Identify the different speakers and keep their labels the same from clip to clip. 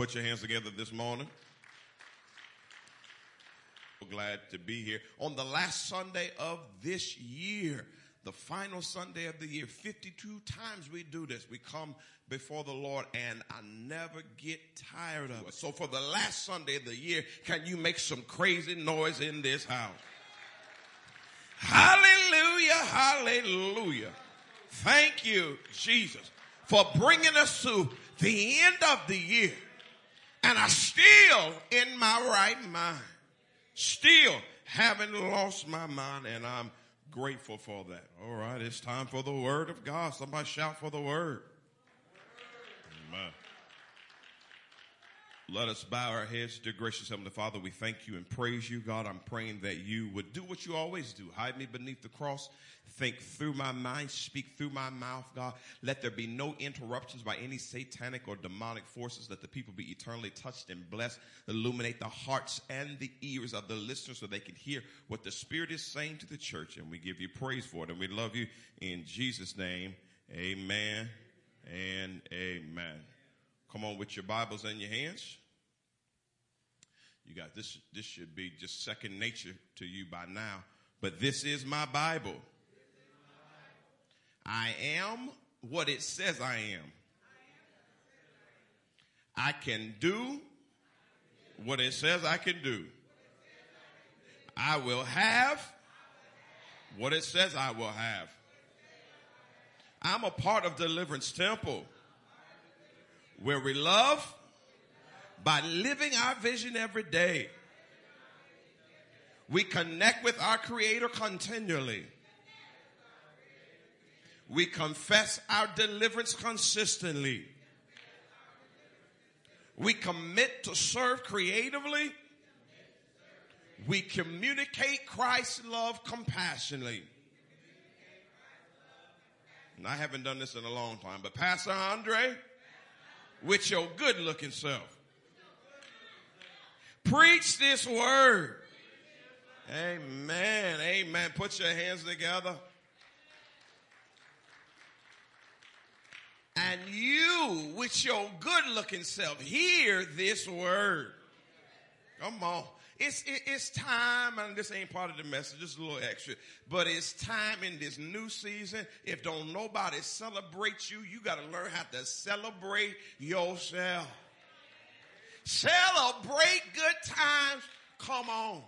Speaker 1: Put your hands together this morning. We're Glad to be here on the last Sunday of this year, the final Sunday of the year. 52 times we do this. We come before the Lord and I never get tired of it. So for the last Sunday of the year, can you make some crazy noise in this house? Hallelujah, hallelujah. Thank you, Jesus, for bringing us to the end of the year. And I still in my right mind. Still haven't lost my mind and I'm grateful for that. All right. It's time for the word of God. Somebody shout for the word. Amen. Let us bow our heads. Dear gracious Heavenly Father, we thank you and praise you. God, I'm praying that you would do what you always do. Hide me beneath the cross think through my mind, speak through my mouth, God. Let there be no interruptions by any satanic or demonic forces. Let the people be eternally touched and blessed. Illuminate the hearts and the ears of the listeners so they can hear what the Spirit is saying to the church. And we give you praise for it. And we love you in Jesus' name. Amen and amen. Come on with your Bibles in your hands. You got this, this should be just second nature to you by now. But this is my Bible. I am what it says I am. I can do what it says I can do. I will have what it says I will have. I'm a part of Deliverance Temple where we love by living our vision every day. We connect with our Creator continually. We confess our deliverance consistently. We commit to serve creatively. We communicate Christ's love compassionately. And I haven't done this in a long time, but Pastor Andre, with your good looking self, preach this word. Amen. Amen. Put your hands together. And you with your good looking self hear this word. Come on. It's, it, it's time, and this ain't part of the message, just a little extra, but it's time in this new season. If don't nobody celebrate you, you gotta learn how to celebrate yourself. Celebrate good times. Come on.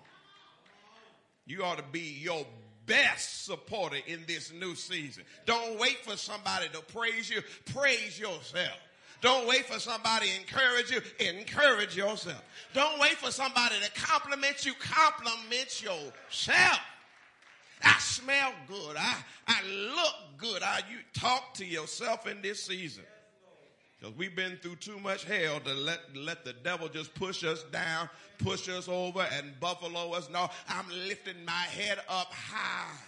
Speaker 1: You ought to be your best supporter in this new season. Don't wait for somebody to praise you. Praise yourself. Don't wait for somebody to encourage you. Encourage yourself. Don't wait for somebody to compliment you. Compliment yourself. I smell good. I, I look good. I, you talk to yourself in this season. Because we've been through too much hell to let, let the devil just push us down, push us over, and buffalo us. No, I'm lifting my head up high.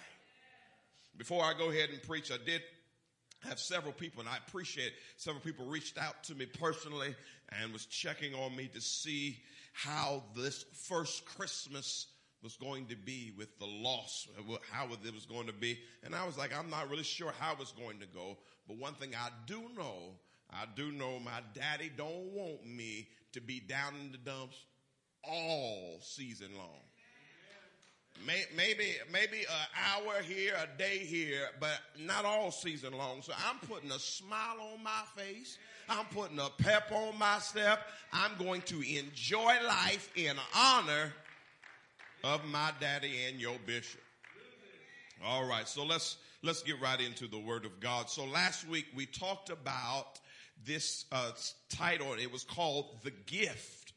Speaker 1: Before I go ahead and preach, I did have several people, and I appreciate several people reached out to me personally and was checking on me to see how this first Christmas was going to be with the loss, how it was going to be. And I was like, I'm not really sure how it's going to go. But one thing I do know I do know my daddy don't want me to be down in the dumps all season long. maybe maybe an hour here, a day here, but not all season long. So I'm putting a smile on my face. I'm putting a pep on my step. I'm going to enjoy life in honor of my daddy and your bishop. All right, so let's let's get right into the word of God. So last week we talked about this uh, title. It was called The Gift.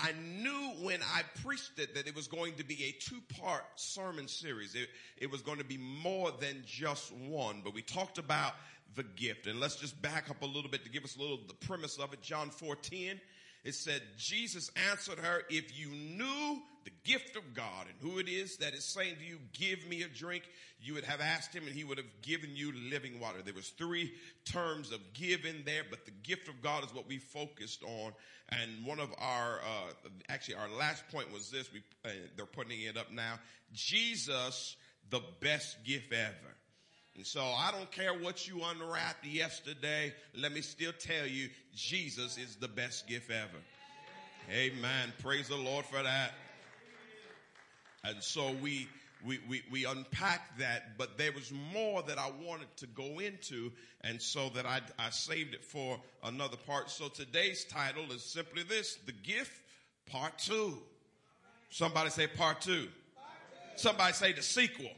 Speaker 1: I knew when I preached it that it was going to be a two part sermon series. It, it was going to be more than just one, but we talked about the gift. And let's just back up a little bit to give us a little the premise of it. John 4:10. It said, Jesus answered her, if you knew the gift of God and who it is that is saying to you, give me a drink, you would have asked him and he would have given you living water. There was three terms of give in there, but the gift of God is what we focused on. And one of our, uh, actually our last point was this, we, uh, they're putting it up now. Jesus, the best gift ever. And so I don't care what you unwrapped yesterday. Let me still tell you, Jesus is the best gift ever. Amen. Praise the Lord for that. And so we, we, we, we unpacked that, but there was more that I wanted to go into. And so that I, I saved it for another part. So today's title is simply this, the gift part two. Somebody say part two. Somebody say the sequel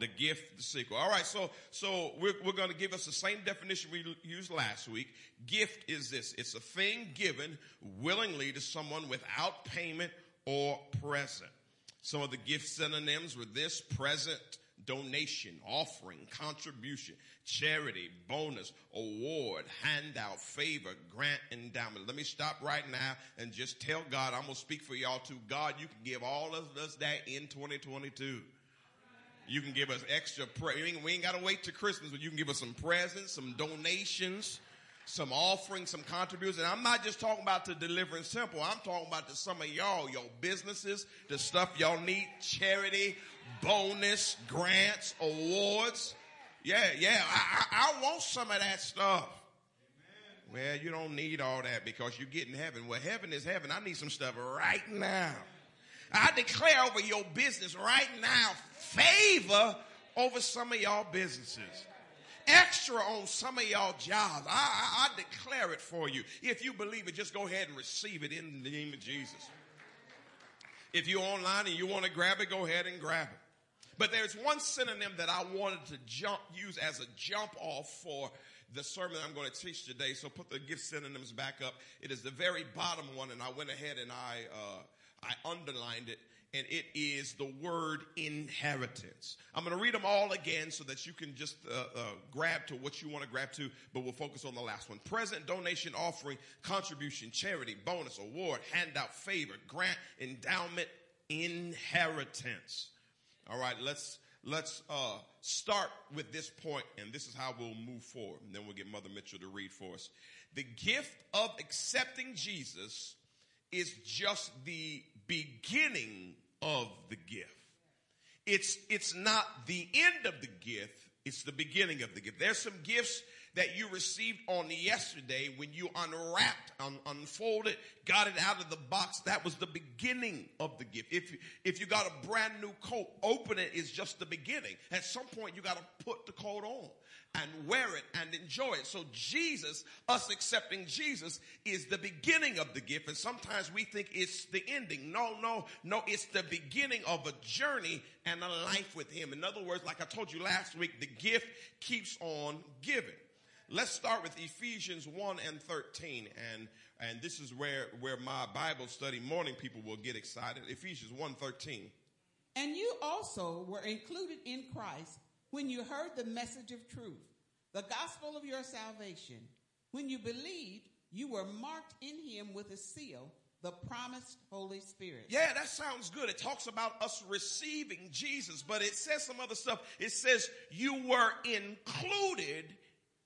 Speaker 1: the gift, the sequel. All right, so so we're, we're going to give us the same definition we used last week. Gift is this: it's a thing given willingly to someone without payment or present. Some of the gift synonyms were this: present, donation, offering, contribution, charity, bonus, award, handout, favor, grant, endowment. Let me stop right now and just tell God, I'm going to speak for y'all too. God, you can give all of us that in 2022. You can give us extra. Pre- we ain't, ain't got to wait to Christmas, but you can give us some presents, some donations, some offerings, some contributions. And I'm not just talking about the Deliverance Temple. I'm talking about to some of y'all, your businesses, the stuff y'all need, charity, bonus, grants, awards. Yeah, yeah. I, I, I want some of that stuff. Well, you don't need all that because you get in heaven. Well, heaven is heaven. I need some stuff right now. I declare over your business right now favor over some of y'all businesses. Extra on some of y'all jobs. I, I, I declare it for you. If you believe it, just go ahead and receive it in the name of Jesus. If you're online and you want to grab it, go ahead and grab it. But there's one synonym that I wanted to jump, use as a jump off for the sermon I'm going to teach today. So put the gift synonyms back up. It is the very bottom one, and I went ahead and I uh, I underlined it, and it is the word inheritance. I'm going to read them all again so that you can just uh, uh, grab to what you want to grab to, but we'll focus on the last one. Present, donation, offering, contribution, charity, bonus, award, handout, favor, grant, endowment, inheritance. All right, let's let's uh, start with this point, and this is how we'll move forward. And then we'll get Mother Mitchell to read for us. The gift of accepting Jesus is just the beginning of the gift. It's, it's not the end of the gift, it's the beginning of the gift. There's some gifts that you received on yesterday when you unwrapped, un- unfolded, got it out of the box. That was the beginning of the gift. If, if you got a brand new coat, open it is just the beginning. At some point, you got to put the coat on and wear it and enjoy it. So Jesus, us accepting Jesus is the beginning of the gift. And sometimes we think it's the ending. No, no, no. It's the beginning of a journey and a life with him. In other words, like I told you last week, the gift keeps on giving. Let's start with Ephesians 1 and 13. And, and this is where, where my Bible study morning people will get excited. Ephesians 1 13.
Speaker 2: And you also were included in Christ when you heard the message of truth, the gospel of your salvation. When you believed, you were marked in him with a seal, the promised Holy Spirit.
Speaker 1: Yeah, that sounds good. It talks about us receiving Jesus, but it says some other stuff. It says you were included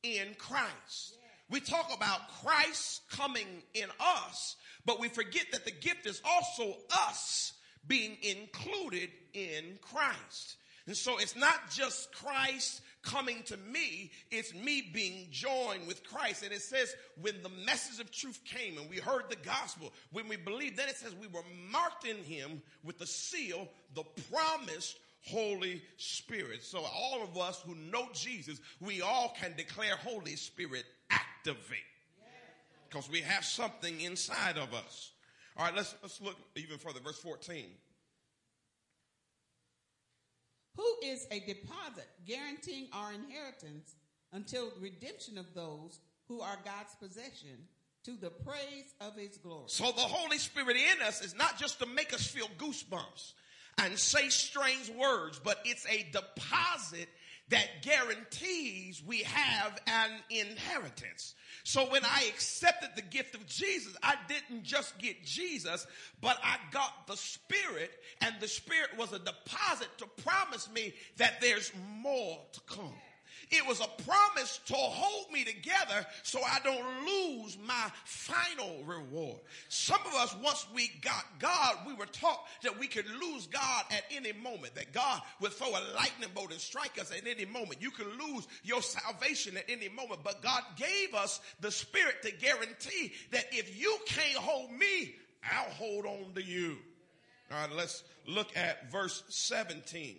Speaker 1: in Christ. We talk about Christ coming in us, but we forget that the gift is also us being included in Christ. And so it's not just Christ coming to me, it's me being joined with Christ. And it says, when the message of truth came and we heard the gospel, when we believed, then it says we were marked in him with the seal, the promised Holy Spirit. So all of us who know Jesus, we all can declare Holy Spirit activate. Because we have something inside of us. All right, let's, let's look even further. Verse 14.
Speaker 2: Who is a deposit guaranteeing our inheritance until redemption of those who are God's possession to the praise of his glory.
Speaker 1: So the Holy Spirit in us is not just to make us feel goosebumps and say strange words, but it's a deposit that guarantees we have an inheritance. So when I accepted the gift of Jesus, I didn't just get Jesus, but I got the Spirit, and the Spirit was a deposit to promise me that there's more to come. It was a promise to hold me together so I don't lose my final reward. Some of us, once we got God, we were taught that we could lose God at any moment, that God would throw a lightning bolt and strike us at any moment. You can lose your salvation at any moment, but God gave us the spirit to guarantee that if you can't hold me, I'll hold on to you. All right, let's look at verse 17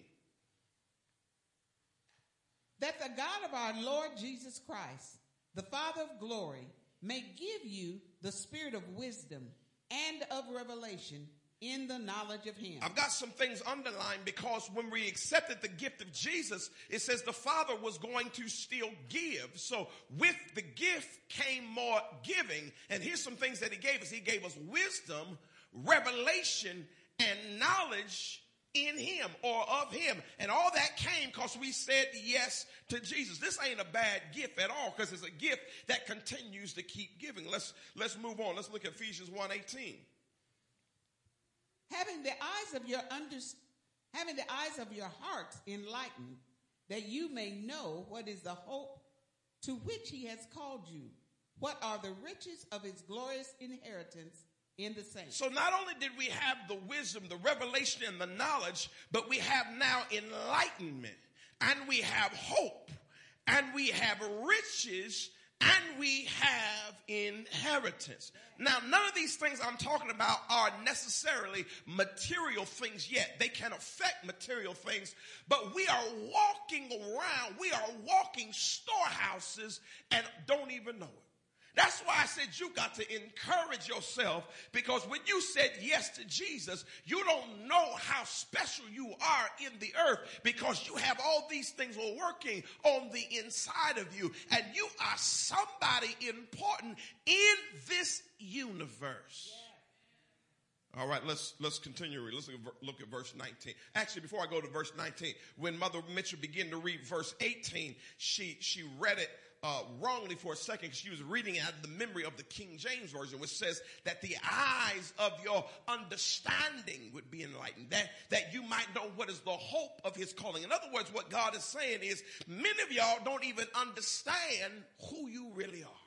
Speaker 2: that the God of our Lord Jesus Christ, the Father of glory, may give you the spirit of wisdom and of revelation in the knowledge of him.
Speaker 1: I've got some things underlined because when we accepted the gift of Jesus, it says the Father was going to still give. So with the gift came more giving. And here's some things that he gave us. He gave us wisdom, revelation, and knowledge in him or of him. And all that came because we said yes to Jesus. This ain't a bad gift at all because it's a gift that continues to keep giving. Let's, let's move on. Let's look at Ephesians 1.18.
Speaker 2: Having the eyes of your under, having the eyes of your hearts enlightened, that you may know what is the hope to which he has called you. What are the riches of his glorious inheritance in the saints.
Speaker 1: So not only did we have the wisdom, the revelation, and the knowledge, but we have now enlightenment, and we have hope, and we have riches, and we have inheritance. Now, none of these things I'm talking about are necessarily material things yet. They can affect material things, but we are walking around, we are walking storehouses and don't even know it. That's why I said you got to encourage yourself because when you said yes to Jesus, you don't know how special you are in the earth because you have all these things working on the inside of you and you are somebody important in this universe. All right, let's let's continue. Let's look at verse 19. Actually, before I go to verse 19, when Mother Mitchell began to read verse 18, she she read it uh, wrongly for a second because she was reading out of the memory of the King James Version, which says that the eyes of your understanding would be enlightened, that, that you might know what is the hope of his calling. In other words, what God is saying is many of y'all don't even understand who you really are.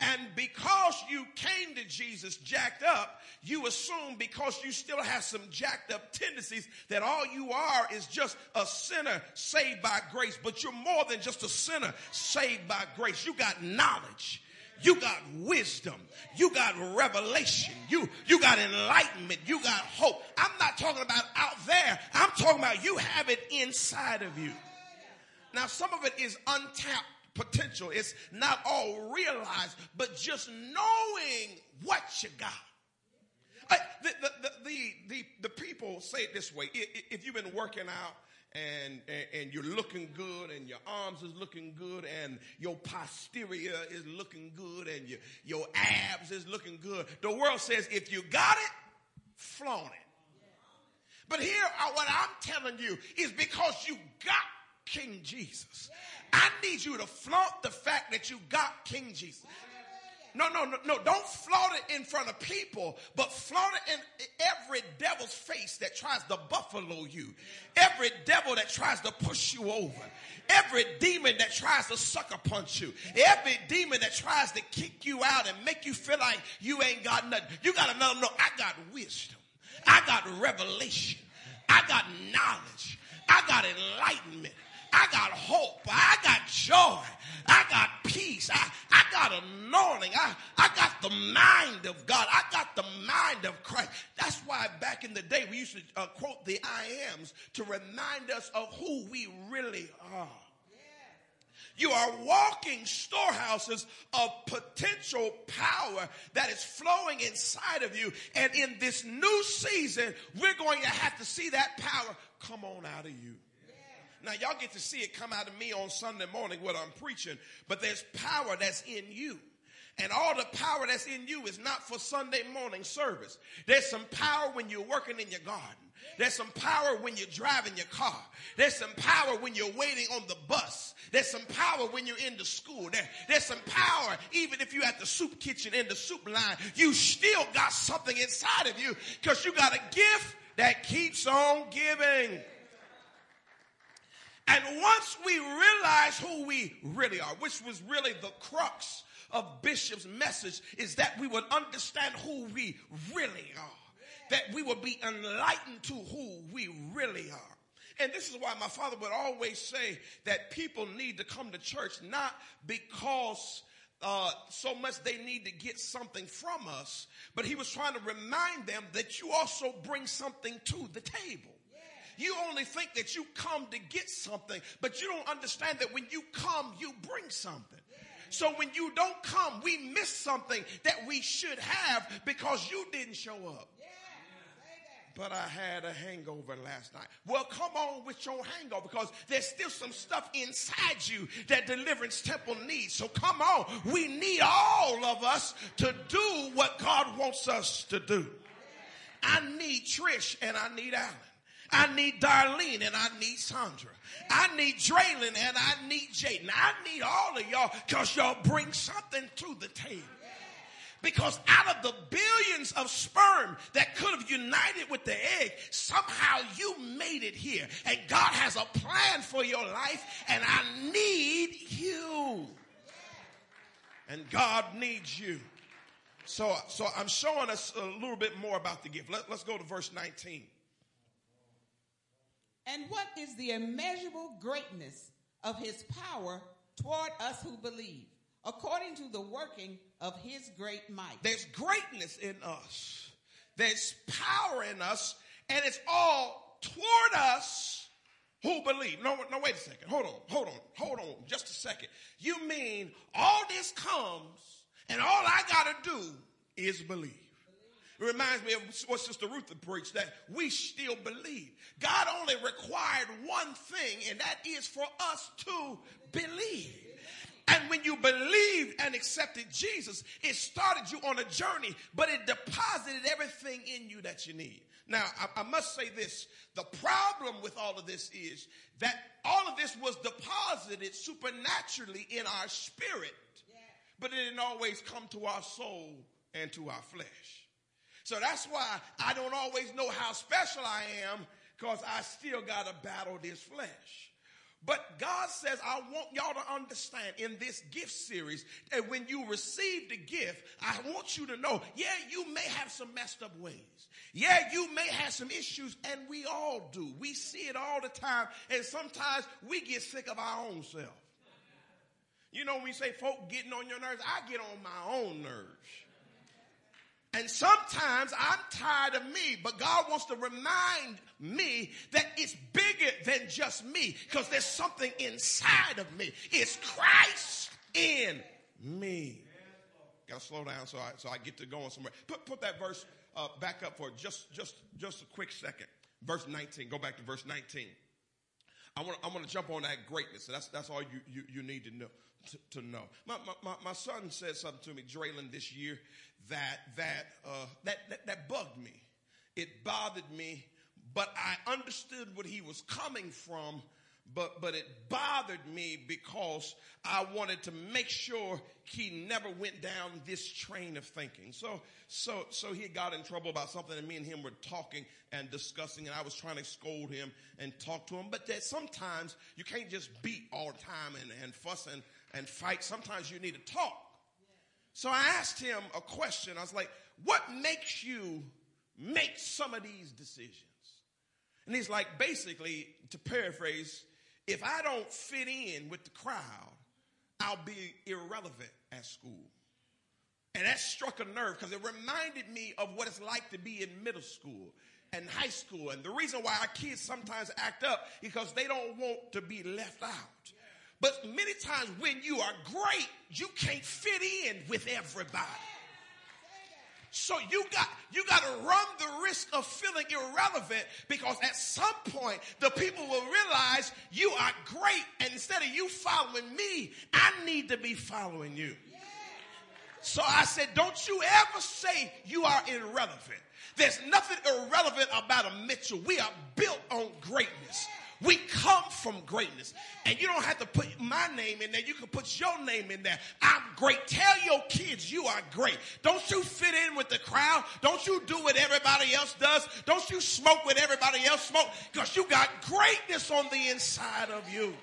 Speaker 1: And because you came to Jesus jacked up, you assume because you still have some jacked up tendencies that all you are is just a sinner saved by grace. But you're more than just a sinner saved by grace. You got knowledge. You got wisdom. You got revelation. You, you got enlightenment. You got hope. I'm not talking about out there. I'm talking about you have it inside of you. Now, some of it is untapped potential. It's not all realized, but just knowing what you got. I, the, the, the, the, the, people say it this way. If you've been working out and, and, you're looking good and your arms is looking good and your posterior is looking good and your, your abs is looking good, the world says if you got it, flaunt it. But here, uh, what I'm telling you is because you got King Jesus. I need you to flaunt the fact that you got King Jesus. No, no, no, no. Don't flaunt it in front of people, but flaunt it in every devil's face that tries to buffalo you. Every devil that tries to push you over. Every demon that tries to sucker punch you. Every demon that tries to kick you out and make you feel like you ain't got nothing. You got to let them know, I got wisdom. I got revelation. I got knowledge. I got enlightenment. I got hope. I got joy. I got peace. I, I got anointing. I, I got the mind of God. I got the mind of Christ. That's why back in the day we used to uh, quote the I ams to remind us of who we really are. You are walking storehouses of potential power that is flowing inside of you. And in this new season, we're going to have to see that power come on out of you. Now, y'all get to see it come out of me on Sunday morning what I'm preaching, but there's power that's in you. And all the power that's in you is not for Sunday morning service. There's some power when you're working in your garden. There's some power when you're driving your car. There's some power when you're waiting on the bus. There's some power when you're in the school. There, there's some power even if you're at the soup kitchen in the soup line. You still got something inside of you because you got a gift that keeps on giving. And once we realize who we really are, which was really the crux of Bishop's message, is that we would understand who we really are. That we would be enlightened to who we really are. And this is why my father would always say that people need to come to church not because uh, so much they need to get something from us, but he was trying to remind them that you also bring something to the table. You only think that you come to get something, but you don't understand that when you come, you bring something. So when you don't come, we miss something that we should have because you didn't show up but I had a hangover last night. Well, come on with your hangover because there's still some stuff inside you that Deliverance Temple needs. So come on. We need all of us to do what God wants us to do. I need Trish and I need Alan. I need Darlene and I need Sandra. I need Draylon and I need Jaden. I need all of y'all because y'all bring something to the table. Because out of the billions of sperm that could have united with the egg, somehow you made it here. And God has a plan for your life, and I need you. And God needs you. So, so I'm showing us a little bit more about the gift. Let, let's go to verse 19.
Speaker 2: And what is the immeasurable greatness of his power toward us who believe? according to the working of his great might.
Speaker 1: There's greatness in us. There's power in us, and it's all toward us who believe. No, no, wait a second. Hold on, hold on, hold on, just a second. You mean all this comes, and all I gotta do is believe. It reminds me of what Sister Ruth preached that we still believe. God only required one thing, and that is for us to believe. And when you believed and accepted Jesus, it started you on a journey, but it deposited everything in you that you need. Now, I, I, must say this. The problem with all of this is that all of this was deposited supernaturally in our spirit, but it didn't always come to our soul and to our flesh. So that's why I don't always know how special I am because I still got to battle this flesh. But God says, I want y'all to understand in this gift series that when you receive the gift, I want you to know, yeah, you may have some messed up ways. Yeah, you may have some issues, and we all do. We see it all the time, and sometimes we get sick of our own self. You know, when we say folk getting on your nerves, I get on my own nerves. And sometimes I'm tired of me, but God wants to remind me that it's bigger than just me because there's something inside of me. It's Christ in me. Got to slow down so I, so I get to going somewhere. Put, put that verse uh, back up for just, just, just a quick second. Verse 19. Go back to verse 19. I want, I want to jump on that greatness. That's, that's all you, you, you need to know. To, to know. My, my, my, son said something to me, Draylon, this year that that, uh, that that that bugged me. It bothered me, but I understood what he was coming from. But but it bothered me because I wanted to make sure he never went down this train of thinking. So so so he got in trouble about something, and me and him were talking and discussing, and I was trying to scold him and talk to him. But that sometimes you can't just beat all the time and, and fuss and, and fight. Sometimes you need to talk. So I asked him a question. I was like, what makes you make some of these decisions? And he's like, basically, to paraphrase, if I don't fit in with the crowd, I'll be irrelevant at school. And that struck a nerve because it reminded me of what it's like to be in middle school and high school. And the reason why our kids sometimes act up because they don't want to be left out. But many times when you are great, you can't fit in with everybody. So you got you got to run the risk of feeling irrelevant because at some point the people will realize you are great and instead of you following me, I need to be following you. So I said, don't you ever say you are irrelevant. There's nothing irrelevant about a Mitchell. We are built on greatness. We come from greatness. And you don't have to put my name in there. You can put your name in there. I'm great. Tell your kids you are great. Don't you fit in with the crowd. Don't you do what everybody else does. Don't you smoke what everybody else smoke because you got greatness on the inside of you.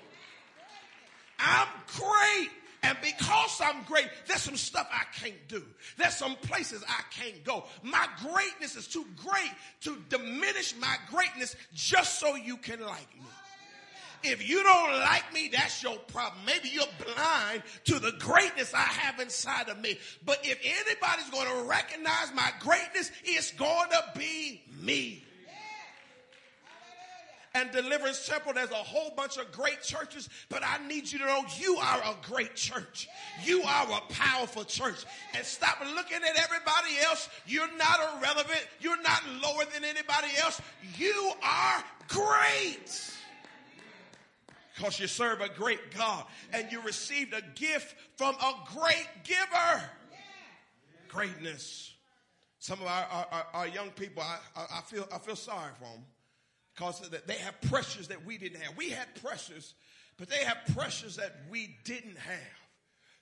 Speaker 1: I'm great. And because I'm great, there's some stuff I can't do. There's some places I can't go. My greatness is too great to diminish my greatness just so you can like me. If you don't like me, that's your problem. Maybe you're blind to the greatness I have inside of me. But if anybody's going to recognize my greatness, it's going to be me and Deliverance Temple. There's a whole bunch of great churches, but I need you to know you are a great church. You are a powerful church. And stop looking at everybody else. You're not irrelevant. You're not lower than anybody else. You are great. Because you serve a great God and you received a gift from a great giver. Greatness. Some of our, our, our young people, I, I, feel, I feel sorry for them because they have pressures that we didn't have. We had pressures, but they have pressures that we didn't have.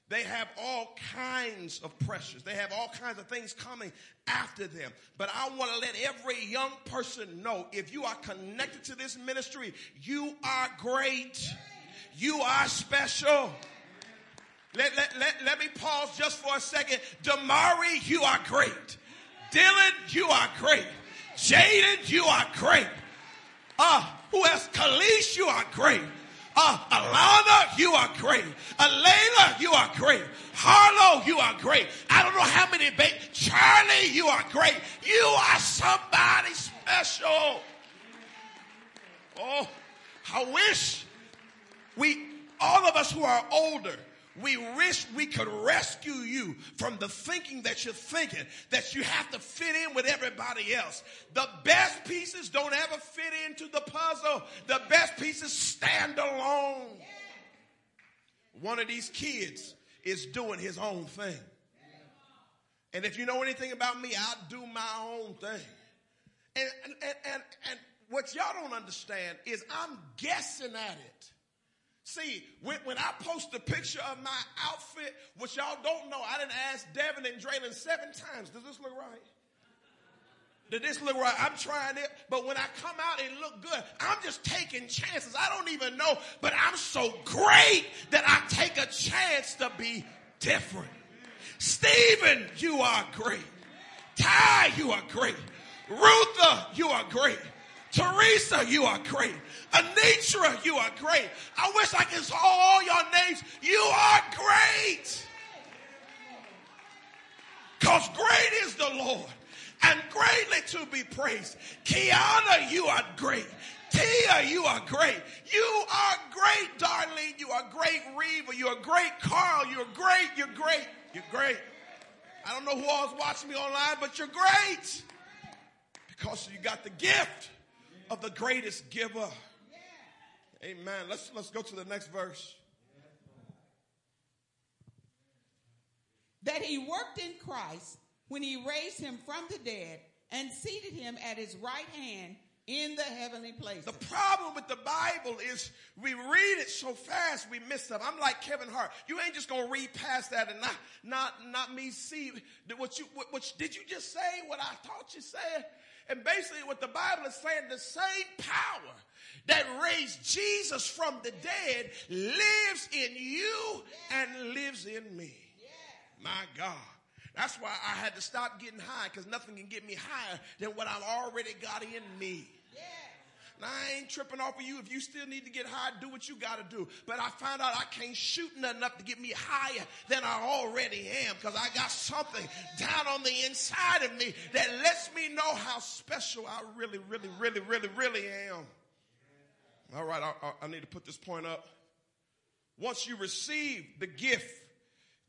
Speaker 1: They have all kinds of pressures. They have all kinds of things coming after them. But I want to let every young person know if you are connected to this ministry, you are great. You are special. Let, let, let, let me pause just for a second. Damari, you are great. Dylan, you are great. Jaden, you are great. Uh, who else? Kalish, you are great. Uh, Alana, you are great. Alayla, you are great. Harlow, you are great. I don't know how many ba- Charlie, you are great. You are somebody special. Oh, I wish we, all of us who are older, we wish we could rescue you from the thinking that you're thinking that you have to fit in with everybody else. The best pieces don't ever fit into the puzzle. The best pieces stand alone. One of these kids is doing his own thing. And if you know anything about me, I do my own thing. And, and, and, and what y'all don't understand is I'm guessing at it. See, when, when, I post a picture of my outfit, which y'all don't know, I didn't ask Devin and Draylon seven times. Does this look right? Did this look right? I'm trying it, but when I come out, it look good. I'm just taking chances. I don't even know, but I'm so great that I take a chance to be different. Stephen, you are great. Ty, you are great. Rutha, you are great. Teresa, you are great. Anitra, you are great. I wish I could call all your names. You are great. Because great is the Lord and greatly to be praised. Kiana, you are great. Tia, you are great. You are great, Darlene. You are great, Reva. You are great, Carl. You're great. You're great. You're great. I don't know who else watching me online, but you're great because you got the gift of the greatest giver. Amen. Let's, let's go to the next verse.
Speaker 2: That he worked in Christ when he raised him from the dead and seated him at his right hand in the heavenly places.
Speaker 1: The problem with the Bible is we read it so fast we miss stuff. I'm like Kevin Hart. You ain't just gonna read past that and not not not me see what you what, what did you just say what I thought you said? And basically what the Bible is saying, the same power that raised Jesus from the dead lives in you and lives in me. My God. That's why I had to stop getting high because nothing can get me higher than what I've already got in me. Now, I ain't tripping off of you. If you still need to get high, do what you got to do. But I found out I can't shoot nothing up to get me higher than I already am because I got something down on the inside of me that lets me know how special I really, really, really, really, really am. All right, I, I need to put this point up. Once you receive the gift,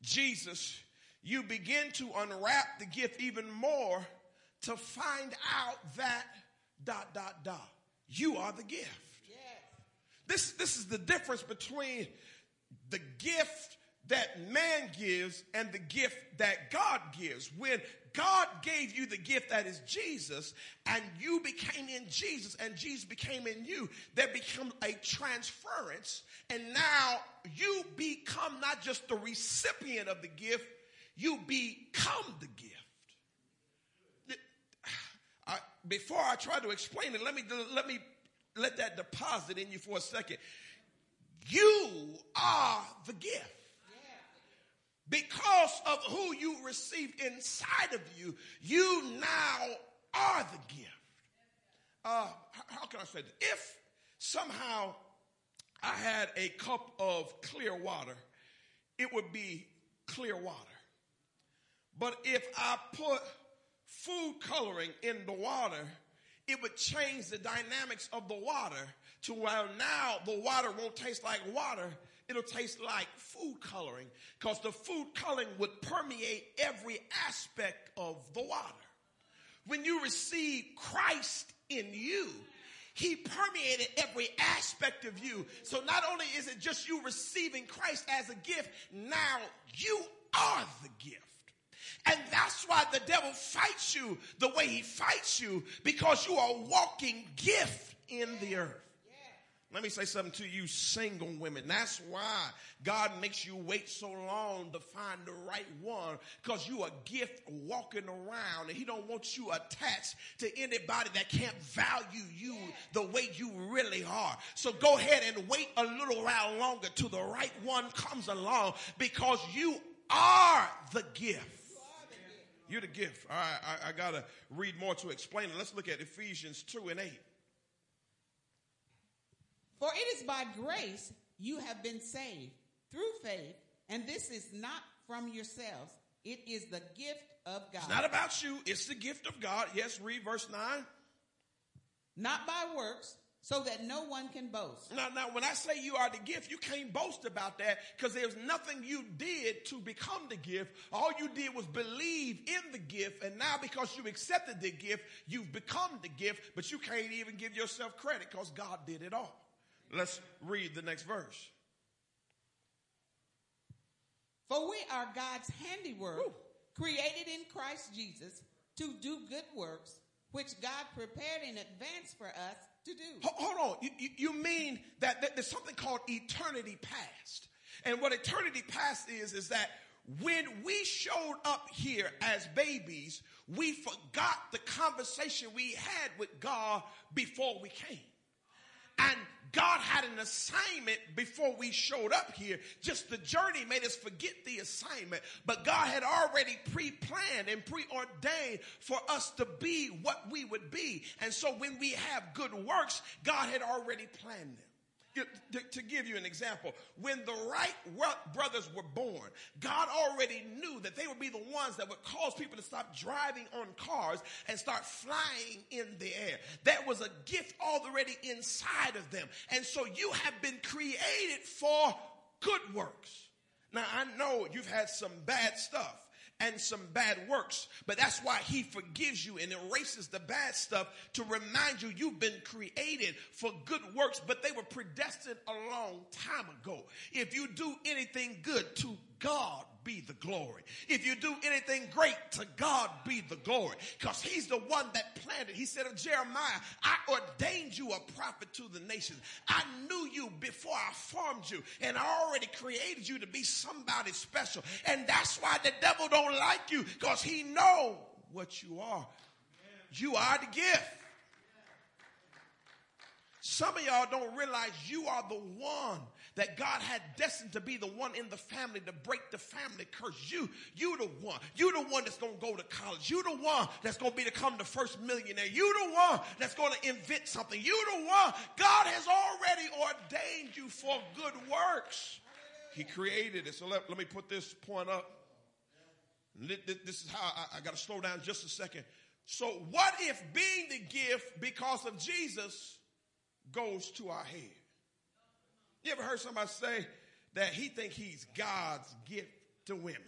Speaker 1: Jesus, you begin to unwrap the gift even more to find out that dot, dot, dot. You are the gift. Yes. This, this is the difference between the gift that man gives and the gift that God gives. When God gave you the gift that is Jesus and you became in Jesus and Jesus became in you, there become a transference and now you become not just the recipient of the gift, you become the gift. I, before I try to explain it, let me, let me let that deposit in you for a second. You are the gift. Because of who you received inside of you, you now are the gift. Uh, how can I say this? If somehow I had a cup of clear water, it would be clear water. But if I put food coloring in the water, it would change the dynamics of the water to where now the water won't taste like water. It'll taste like food coloring because the food coloring would permeate every aspect of the water. When you receive Christ in you, he permeated every aspect of you. So not only is it just you receiving Christ as a gift, now you are the gift. And that's why the devil fights you the way he fights you because you are walking gift in the earth. Let me say something to you single women. That's why God makes you wait so long to find the right one because you a gift walking around and he don't want you attached to anybody that can't value you the way you really are. So go ahead and wait a little while longer till the right one comes along because you are the gift. You're the gift. Right, I, I got to read more to explain it. Let's look at Ephesians 2 and 8.
Speaker 2: For it is by grace you have been saved through faith, and this is not from yourselves. It is the gift of God.
Speaker 1: It's not about you, it's the gift of God. Yes, read verse 9.
Speaker 2: Not by works, so that no one can boast.
Speaker 1: Now, now, when I say you are the gift, you can't boast about that because there's nothing you did to become the gift. All you did was believe in the gift, and now because you accepted the gift, you've become the gift, but you can't even give yourself credit because God did it all. Let's read the next verse.
Speaker 2: For we are God's handiwork, Woo. created in Christ Jesus to do good works, which God prepared in advance for us to do.
Speaker 1: Hold on. You, you mean that, that there's something called eternity past. And what eternity past is, is that when we showed up here as babies, we forgot the conversation we had with God before we came. And God had an assignment before we showed up here. Just the journey made us forget the assignment. But God had already pre-planned and preordained for us to be what we would be. And so when we have good works, God had already planned them. To give you an example, when the Wright brothers were born, God already knew that they would be the ones that would cause people to stop driving on cars and start flying in the air. That was a gift already inside of them. And so you have been created for good works. Now I know you've had some bad stuff and some bad works. But that's why he forgives you and erases the bad stuff to remind you you've been created for good works, but they were predestined a long time ago. If you do anything good to God be the glory. If you do anything great, to God be the glory. Because he's the one that planted. He said of Jeremiah, I ordained you a prophet to the nations. I knew you before I formed you. And I already created you to be somebody special. And that's why the devil don't like you. Because he know what you are. You are the gift. Some of y'all don't realize you are the one that God had destined to be the one in the family to break the family curse. You, you the one. You the one that's going to go to college. You the one that's going to be become the first millionaire. You the one that's going to invent something. You the one. God has already ordained you for good works. He created it. So let, let me put this point up. This is how I, I got to slow down just a second. So what if being the gift because of Jesus goes to our head? You ever heard somebody say that he think he's God's gift to women?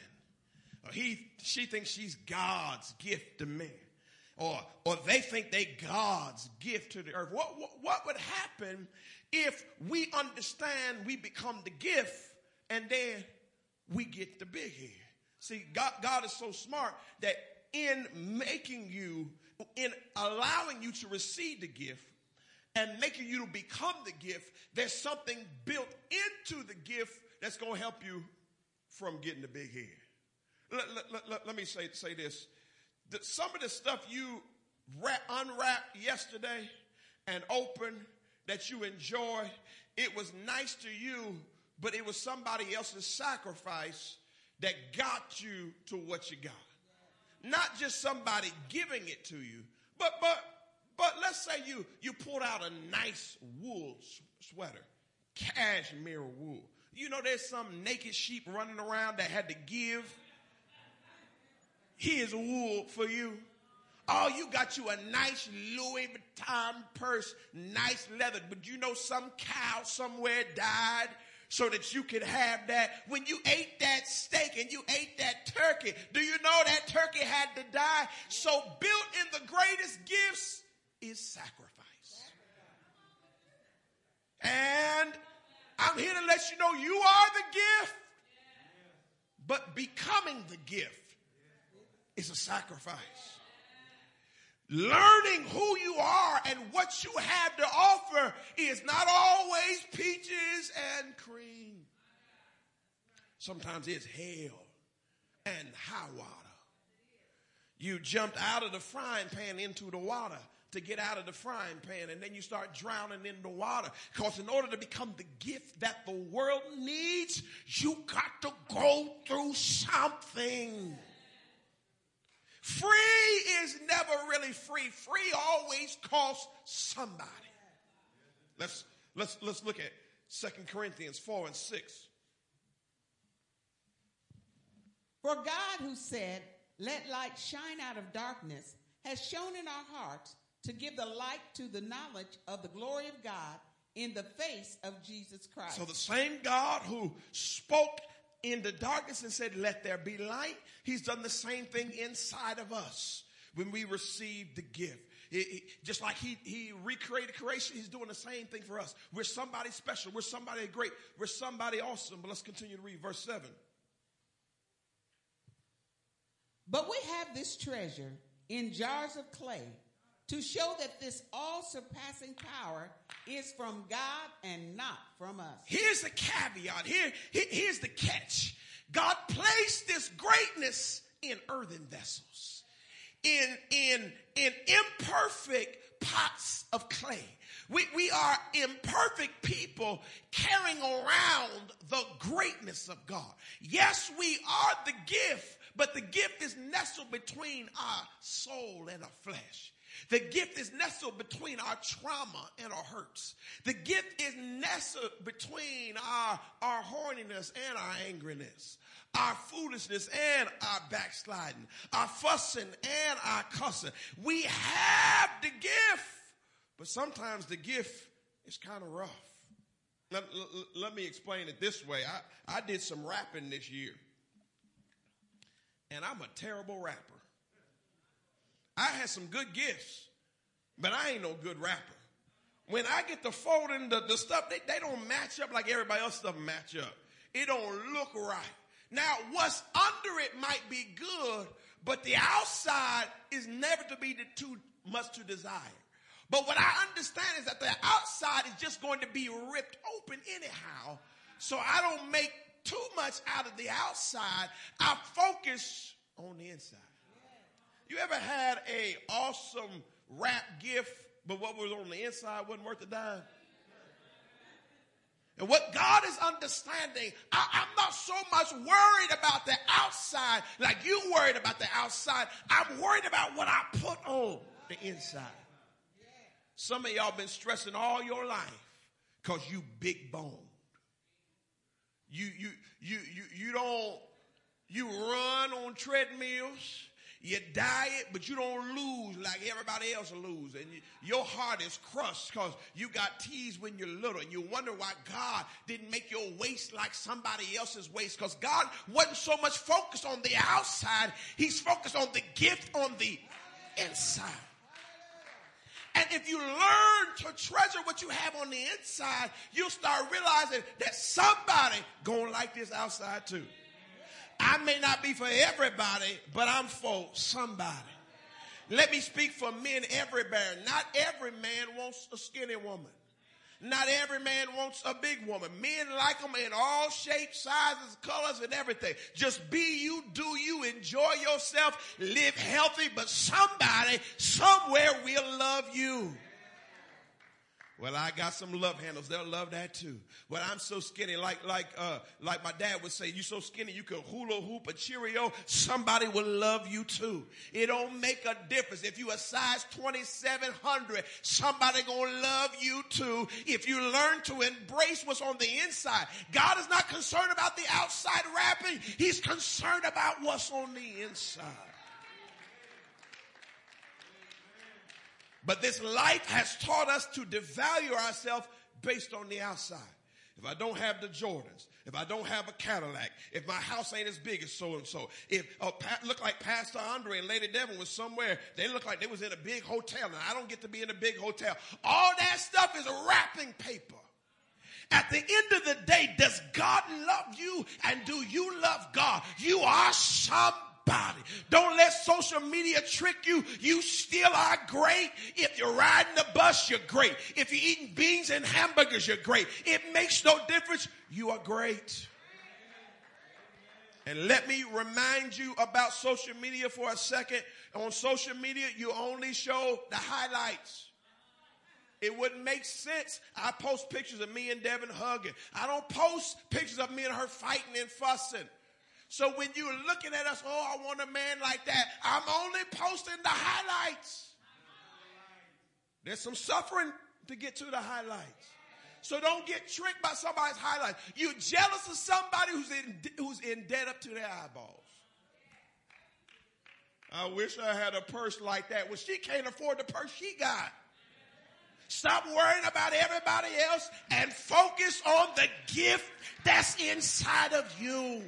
Speaker 1: Or he, she thinks she's God's gift to men. Or, or they think they God's gift to the earth. What, what, what would happen if we understand we become the gift and then we get the big head. See, God, God is so smart that in making you, in allowing you to receive the gift and making you to become the gift, there's something built into the gift that's going to help you from getting the big head. Let, let, let, let me say, say this. The, some of the stuff you wrap, unwrapped yesterday and opened that you enjoyed, it was nice to you, but it was somebody else's sacrifice that got you to what you got. Not just somebody giving it to you, but but but let's say you you pulled out a nice wool sweater, cashmere wool. You know there's some naked sheep running around that had to give his wool for you. Oh, you got you a nice Louis Vuitton purse, nice leather, but you know some cow somewhere died so that you could have that. When you ate that steak and you ate that turkey, do you know that turkey had to die? So built in the greatest gifts is sacrifice. And I'm here to let you know you are the gift, but becoming the gift is a sacrifice learning who you are and what you have to offer is not always peaches and cream. Sometimes it's hell and high water. You jumped out of the frying pan into the water to get out of the frying pan and then you start drowning in the water because in order to become the gift that the world needs you got to go through something Free is never really free. Free always costs somebody. Let's let's let's look at Second Corinthians 4 and 6.
Speaker 2: For God who said, Let light shine out of darkness, has shown in our hearts to give the light to the knowledge of the glory of God in the face of Jesus Christ.
Speaker 1: So the same God who spoke in the darkness and said, Let there be light. He's done the same thing inside of us when we receive the gift. It, it, just like he, he recreated creation, he's doing the same thing for us. We're somebody special. We're somebody great. We're somebody awesome. But let's continue to read verse 7.
Speaker 2: But we have this treasure in jars of clay to show that this all surpassing power is from God and not from us.
Speaker 1: Here's the caveat. Here, here, here's the catch. God placed this greatness in earthen vessels, in, in, in imperfect pots of clay. We, we are imperfect people carrying around the greatness of God. Yes, we are the gift, but the gift is nestled between our soul and our flesh. The gift is nestled between our trauma and our hurts. The gift is nestled between our, our horniness and our angriness, our foolishness and our backsliding, our fussing and our cussing. We have the gift, but sometimes the gift is kind of rough. Let, let, let, me explain it this way. I, I did some wrapping this year, and I'm a terrible rapper. I had some good gifts, but I ain't no good rapper. When I get to folding the, the stuff, they, they don't match up like everybody else stuff match up. It don't look right. Now, what's under it might be good, but the outside is never to be too much to desire. But what I understand is that the outside is just going to be ripped open anyhow. So I don't make too much out of the outside. I focus on the inside. You ever had a awesome rap gift, but what was on the inside wasn't worth a dime? And what God is understanding, I, am not so much worried about the outside like you worried about the outside. I'm worried about what I put on the inside. Some of y'all been stressing all your life because you big boned. You, you, you, you, you don't, you run on treadmills. You diet, but you don't lose like everybody else lose. And you, your heart is crushed because you got teased when you're little. And you wonder why God didn't make your waist like somebody else's waist because God wasn't so much focused on the outside. He's focused on the gift on the inside. And if you learn to treasure what you have on the inside, you'll start realizing that somebody gonna like this outside too. I may not be for everybody, but I'm for somebody. Let me speak for men everywhere. Not every man wants a skinny woman. Not every man wants a big woman. Men like them in all shapes, sizes, colors, and everything. Just be you, do you, enjoy yourself, live healthy, but somebody somewhere will love you. Well, I got some love handles. They'll love that too. Well, I'm so skinny, like like uh, like my dad would say, "You're so skinny, you can hula hoop a Cheerio." Somebody will love you too. It don't make a difference if you a size 2700. Somebody gonna love you too. If you learn to embrace what's on the inside, God is not concerned about the outside wrapping. He's concerned about what's on the inside. But this life has taught us to devalue ourselves based on the outside. If I don't have the Jordans, if I don't have a Cadillac, if my house ain't as big as so and so, if uh, look like Pastor Andre and Lady Devon was somewhere, they look like they was in a big hotel, and I don't get to be in a big hotel. All that stuff is wrapping paper. At the end of the day, does God love you and do you love God? You are Don't let social media trick you. You still are great. If you're riding the bus, you're great. If you're eating beans and hamburgers, you're great. It makes no difference. You are great. And let me remind you about social media for a second. On social media, you only show the highlights. It wouldn't make sense. I post pictures of me and Devin hugging. I don't post pictures of me and her fighting and fussing. So when you're looking at us, oh, I want a man like that, I'm only posting the highlights. There's some suffering to get to the highlights. So don't get tricked by somebody's highlights. You're jealous of somebody who's in, who's in debt up to their eyeballs. I wish I had a purse like that. Well, she can't afford the purse she got. Stop worrying about everybody else and focus on the gift that's inside of you.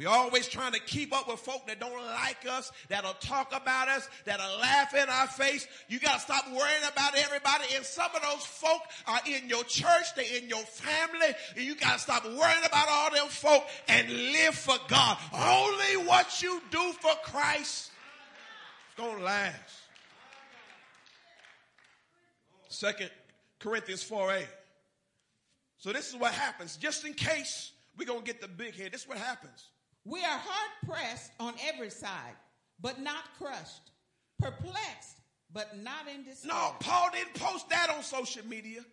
Speaker 1: We always trying to keep up with folk that don't like us, that'll talk about us, that'll laugh in our face. You gotta stop worrying about everybody. And some of those folk are in your church, they're in your family, and you gotta stop worrying about all them folk and live for God. Only what you do for Christ is gonna last. Second Corinthians 4 8. So this is what happens. Just in case we're gonna get the big head, this is what happens.
Speaker 2: We are hard pressed on every side, but not crushed, perplexed, but not in despair.
Speaker 1: No, Paul didn't post that on social media.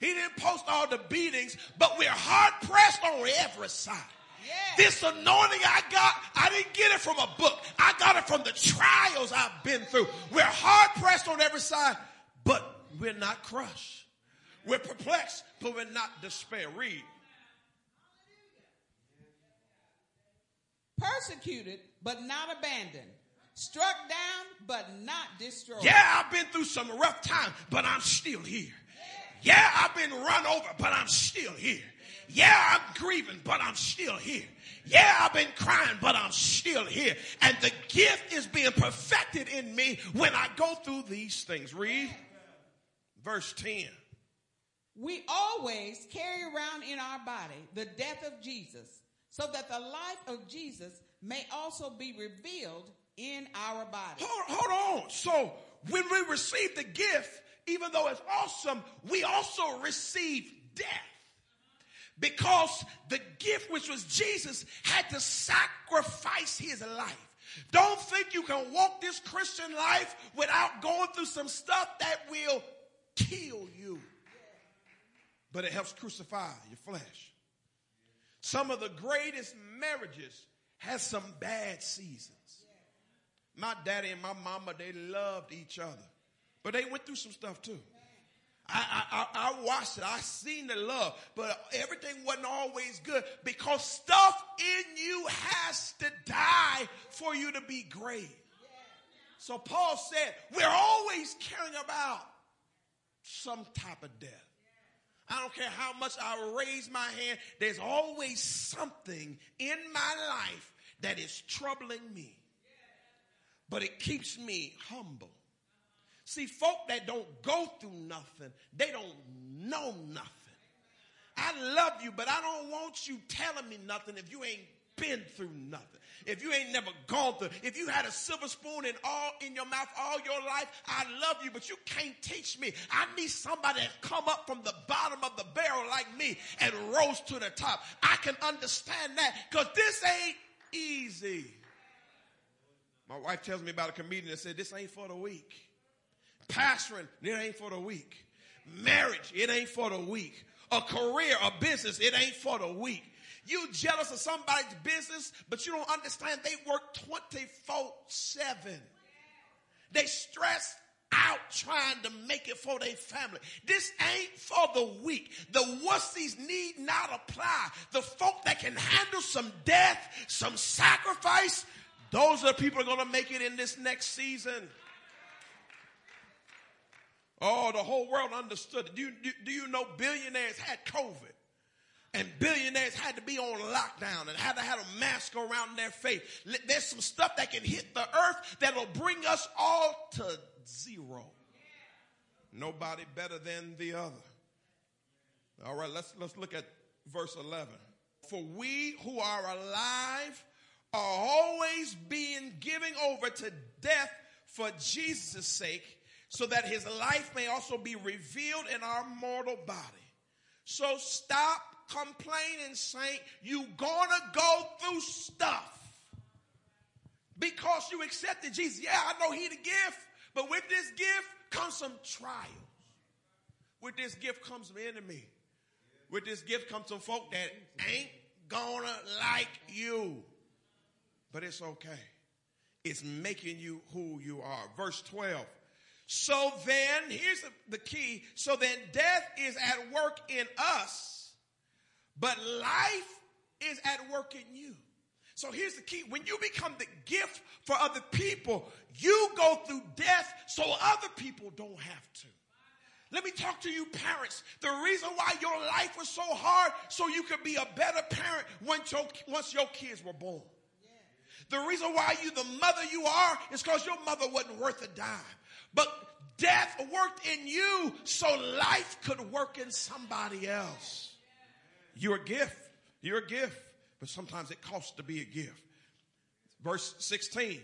Speaker 1: He didn't post all the beatings, but we're hard pressed on every side. Yes. This anointing I got, I didn't get it from a book. I got it from the trials I've been through. We're hard pressed on every side, but we're not crushed. We're perplexed, but we're not despair. Read.
Speaker 2: Persecuted but not abandoned, struck down but not destroyed.
Speaker 1: Yeah, I've been through some rough times, but I'm still here. Yeah, I've been run over, but I'm still here. Yeah, I'm grieving, but I'm still here. Yeah, I've been crying, but I'm still here. And the gift is being perfected in me when I go through these things. Read verse 10.
Speaker 2: We always carry around in our body the death of Jesus so that the life of Jesus may also be revealed in our body.
Speaker 1: Hold, hold on. So when we receive the gift, even though it's awesome, we also receive death. Because the gift, which was Jesus, had to sacrifice his life. Don't think you can walk this Christian life without going through some stuff that will kill you. But it helps crucify your flesh. Some of the greatest marriages has some bad seasons. My daddy and my mama, they loved each other, but they went through some stuff too. I, I, I watched it. I seen the love, but everything wasn't always good because stuff in you has to die for you to be great. So Paul said, we're always caring about some type of death. I don't care how much I raise my hand, there's always something in my life that is troubling me. But it keeps me humble. See, folk that don't go through nothing, they don't know nothing. I love you, but I don't want you telling me nothing if you ain't been through nothing. If you ain't never gone through, if you had a silver spoon in all in your mouth all your life, I love you, but you can't teach me. I need somebody to come up from the bottom of the barrel like me and rose to the top. I can understand that because this ain't easy. My wife tells me about a comedian that said, This ain't for the weak. Pastoring, it ain't for the weak. Marriage, it ain't for the weak. A career, a business, it ain't for the weak. You jealous of somebody's business, but you don't understand they work 24 7. They stress out trying to make it for their family. This ain't for the weak. The wussies need not apply. The folk that can handle some death, some sacrifice, those are the people are going to make it in this next season. Oh, the whole world understood. Do you, do, do you know billionaires had COVID? And billionaires had to be on lockdown and had to have a mask around their face. There's some stuff that can hit the earth that'll bring us all to zero. Nobody better than the other. All right, let's let's look at verse 11. For we who are alive are always being given over to death for Jesus' sake, so that his life may also be revealed in our mortal body. So stop complaining, saint. You gonna go through stuff. Because you accepted Jesus. Yeah, I know he the gift, but with this gift comes some trials. With this gift comes some enemy. With this gift comes some folk that ain't gonna like you. But it's okay. It's making you who you are. Verse 12. So then, here's the key. So then death is at work in us but life is at work in you. So here's the key. When you become the gift for other people, you go through death so other people don't have to. Let me talk to you parents. The reason why your life was so hard so you could be a better parent once your, once your kids were born. The reason why you the mother you are is because your mother wasn't worth a dime. But death worked in you so life could work in somebody else. You're a gift. You're a gift. But sometimes it costs to be a gift. Verse 16.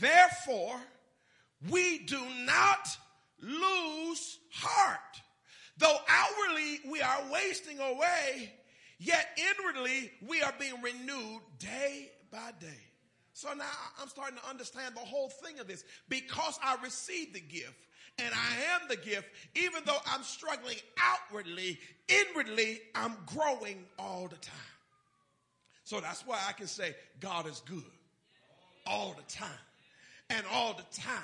Speaker 1: Therefore, we do not lose heart. Though outwardly we are wasting away, yet inwardly we are being renewed day by day. So now I'm starting to understand the whole thing of this. Because I received the gift, and I am the gift, even though I'm struggling outwardly, inwardly, I'm growing all the time. So that's why I can say God is good all the time. And all the time,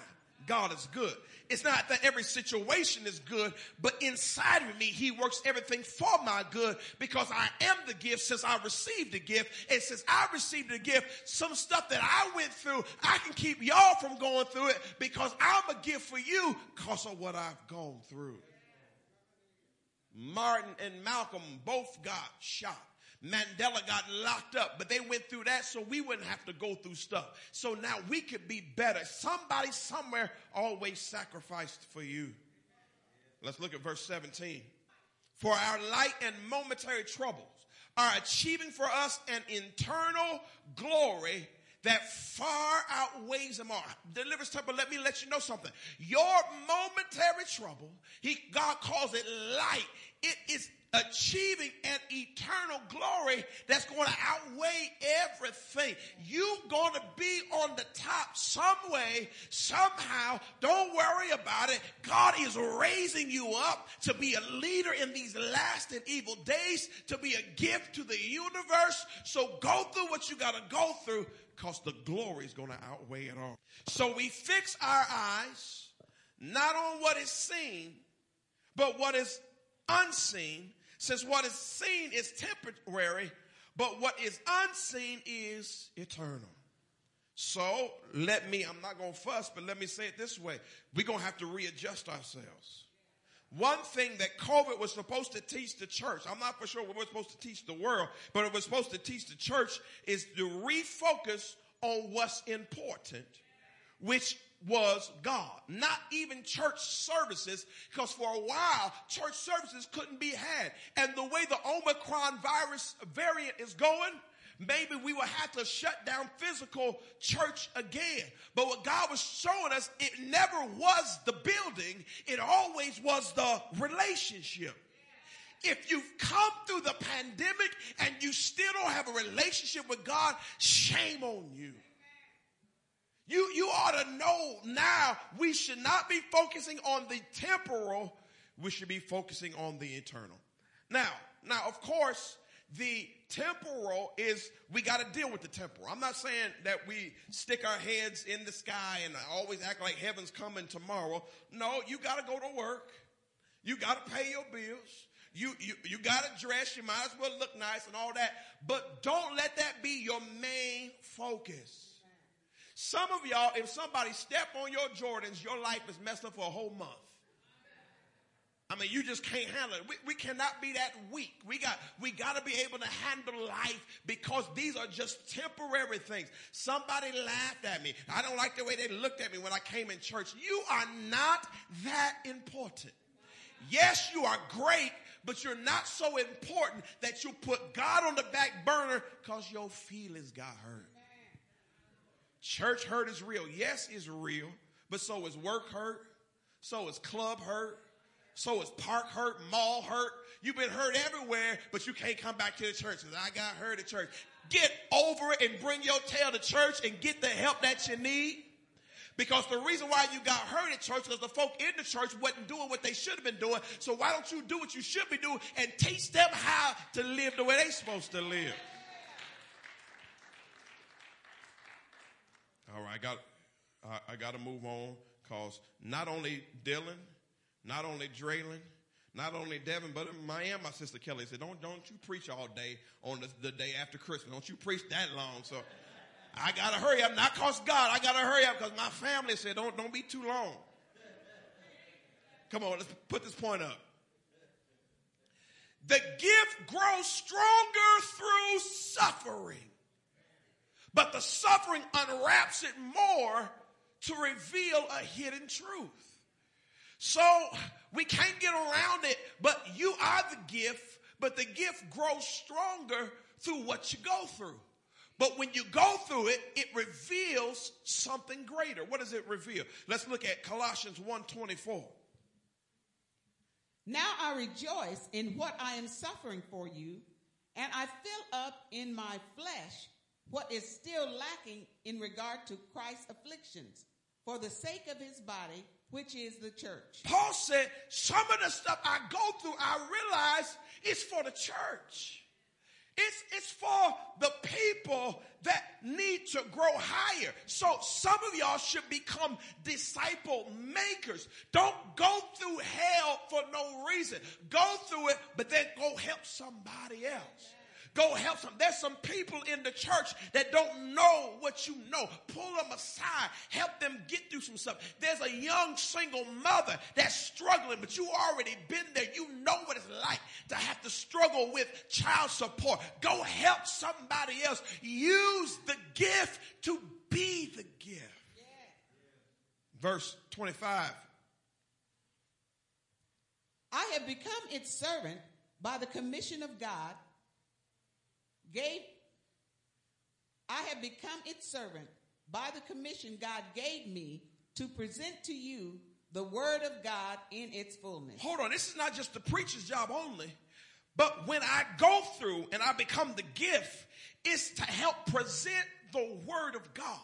Speaker 1: God is good. It's not that every situation is good, but inside of me, He works everything for my good because I am the gift since I received the gift. And since I received the gift, some stuff that I went through, I can keep y'all from going through it because I'm a gift for you because of what I've gone through. Martin and Malcolm both got shot. Mandela got locked up, but they went through that so we wouldn't have to go through stuff. So now we could be better. Somebody somewhere always sacrificed for you. Let's look at verse 17. For our light and momentary troubles are achieving for us an internal glory that far outweighs them all. Deliverance temple, let me let you know something. Your momentary trouble, he, God calls it light. It is achieving an eternal glory that's going to outweigh everything. You're going to be on the top some way, somehow. Don't worry about it. God is raising you up to be a leader in these last and evil days, to be a gift to the universe. So go through what you got to go through because the glory is going to outweigh it all. So we fix our eyes not on what is seen, but what is unseen since what is seen is temporary, but what is unseen is eternal. So let me, I'm not going to fuss, but let me say it this way. We're going to have to readjust ourselves. One thing that COVID was supposed to teach the church, I'm not for sure what we're supposed to teach the world, but it was supposed to teach the church is to refocus on what's important, which was God. Not even church services, because for a while, church services couldn't be had. And the way the Omicron virus variant is going, maybe we will have to shut down physical church again. But what God was showing us, it never was the building, it always was the relationship. If you've come through the pandemic and you still don't have a relationship with God, shame on you. You, you ought to know now we should not be focusing on the temporal. We should be focusing on the eternal. Now, now, of course, the temporal is we got to deal with the temporal. I'm not saying that we stick our heads in the sky and always act like heaven's coming tomorrow. No, you got to go to work. You got to pay your bills. You, you, you got to dress. You might as well look nice and all that. But don't let that be your main focus. Some of y'all, if somebody step on your Jordans, your life is messed up for a whole month. I mean, you just can't handle it. We, we cannot be that weak. We got, we got to be able to handle life because these are just temporary things. Somebody laughed at me. I don't like the way they looked at me when I came in church. You are not that important. Yes, you are great, but you're not so important that you put God on the back burner because your feelings got hurt. Church hurt is real. Yes, it's real, but so is work hurt. So is club hurt. So is park hurt, mall hurt. You've been hurt everywhere, but you can't come back to the church because I got hurt at church. Get over it and bring your tail to church and get the help that you need. Because the reason why you got hurt at church because the folk in the church wasn't doing what they should have been doing. So why don't you do what you should be doing and teach them how to live the way they're supposed to live? All right, I got, I, I got to move on because not only Dylan, not only Draylon, not only Devin, but my and my sister Kelly said, "Don't don't you preach all day on the, the day after Christmas? Don't you preach that long?" So I gotta hurry up, not cause God. I gotta hurry up because my family said, "Don't don't be too long." Come on, let's put this point up. The gift grows stronger through suffering. But the suffering unwraps it more to reveal a hidden truth. So we can't get around it, but you are the gift, but the gift grows stronger through what you go through. But when you go through it, it reveals something greater. What does it reveal? Let's look at Colossians 1:24.
Speaker 2: Now I rejoice in what I am suffering for you, and I fill up in my flesh what is still lacking in regard to Christ's afflictions for the sake of his body, which is the church.
Speaker 1: Paul said, Some of the stuff I go through, I realize it's for the church. It's, it's for the people that need to grow higher. So some of y'all should become disciple makers. Don't go through hell for no reason. Go through it, but then go help somebody else. Go help some. There's some people in the church that don't know what you know. Pull them aside. Help them get through some stuff. There's a young single mother that's struggling, but you already been there. You know what it's like to have to struggle with child support. Go help somebody else. Use the gift to be the gift. Verse 25.
Speaker 2: I have become its servant by the commission of God gave, I have become its servant by the commission God gave me to present to you the word of God in its fullness.
Speaker 1: Hold on, this is not just the preacher's job only, but when I go through and I become the gift, it's to help present the word of God.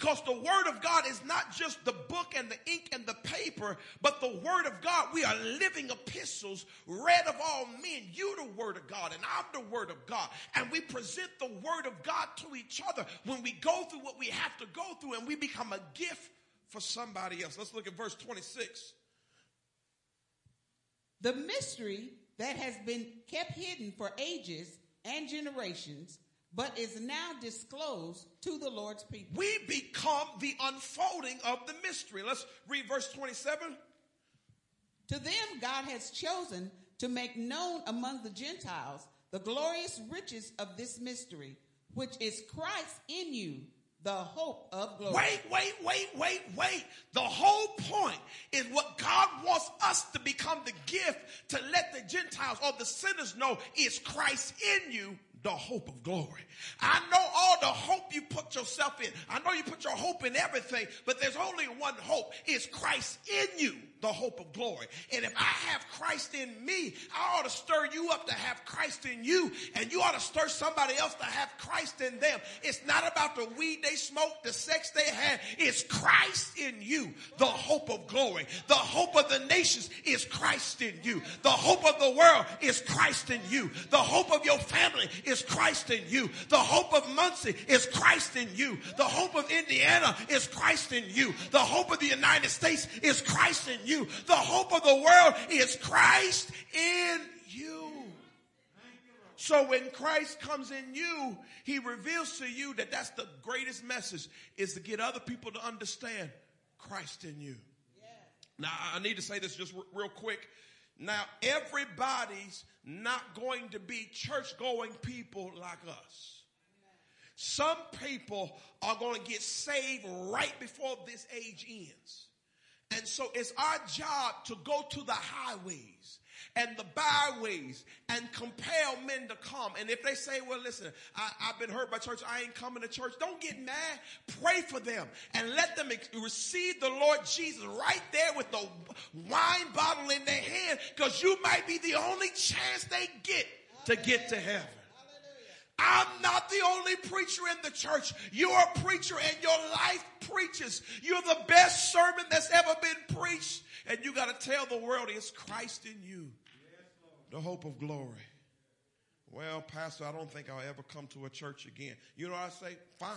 Speaker 1: Because the word of God is not just the book and the ink and the paper, but the word of God. We are living epistles read of all men. You the word of God and I'm the word of God. And we present the word of God to each other when we go through what we have to go through and we become a gift for somebody else. Let's look at verse 26.
Speaker 2: The mystery that has been kept hidden for ages and generations but is now disclosed to the Lord's people.
Speaker 1: We become the unfolding of the mystery. Let's read verse 27.
Speaker 2: To them, God has chosen to make known among the Gentiles the glorious riches of this mystery, which is Christ in you, the hope of glory.
Speaker 1: Wait, wait, wait, wait, wait. The whole point is what God wants us to become the gift to let the Gentiles or the sinners know is Christ in you, the hope of glory. I know all the hope you put yourself in. I know you put your hope in everything, but there's only one hope. It's Christ in you, the hope of glory. And if I have Christ in me, I ought to stir you up to have Christ in you, and you ought to stir somebody else to have Christ in them. It's not about the weed they smoke, the sex they had. It's Christ in you, the hope of glory. The hope of the nations is Christ in you. The hope of the world is Christ in you. The hope of your family is Christ in you. The hope of Muncie is Christ in you. The hope of Indiana is Christ in you. The hope of the United States is Christ in you. The hope of the world is Christ in you. So when Christ comes in you, he reveals to you that that's the greatest message is to get other people to understand Christ in you. Now, I need to say this just r- real quick. Now, everybody's not going to be church going people like us. Some people are going to get saved right before this age ends. And so it's our job to go to the highways and the byways and compel men to come. And if they say, well, listen, I, have been hurt by church. I ain't coming to church. Don't get mad. Pray for them and let them ex- receive the Lord Jesus right there with the wine bottle in their hand because you might be the only chance they get to get to heaven. I'm not the only preacher in the church. You're a preacher and your life preaches. You're the best sermon that's ever been preached. And you got to tell the world it's Christ in you. The hope of glory. Well, Pastor, I don't think I'll ever come to a church again. You know what I say? Fine.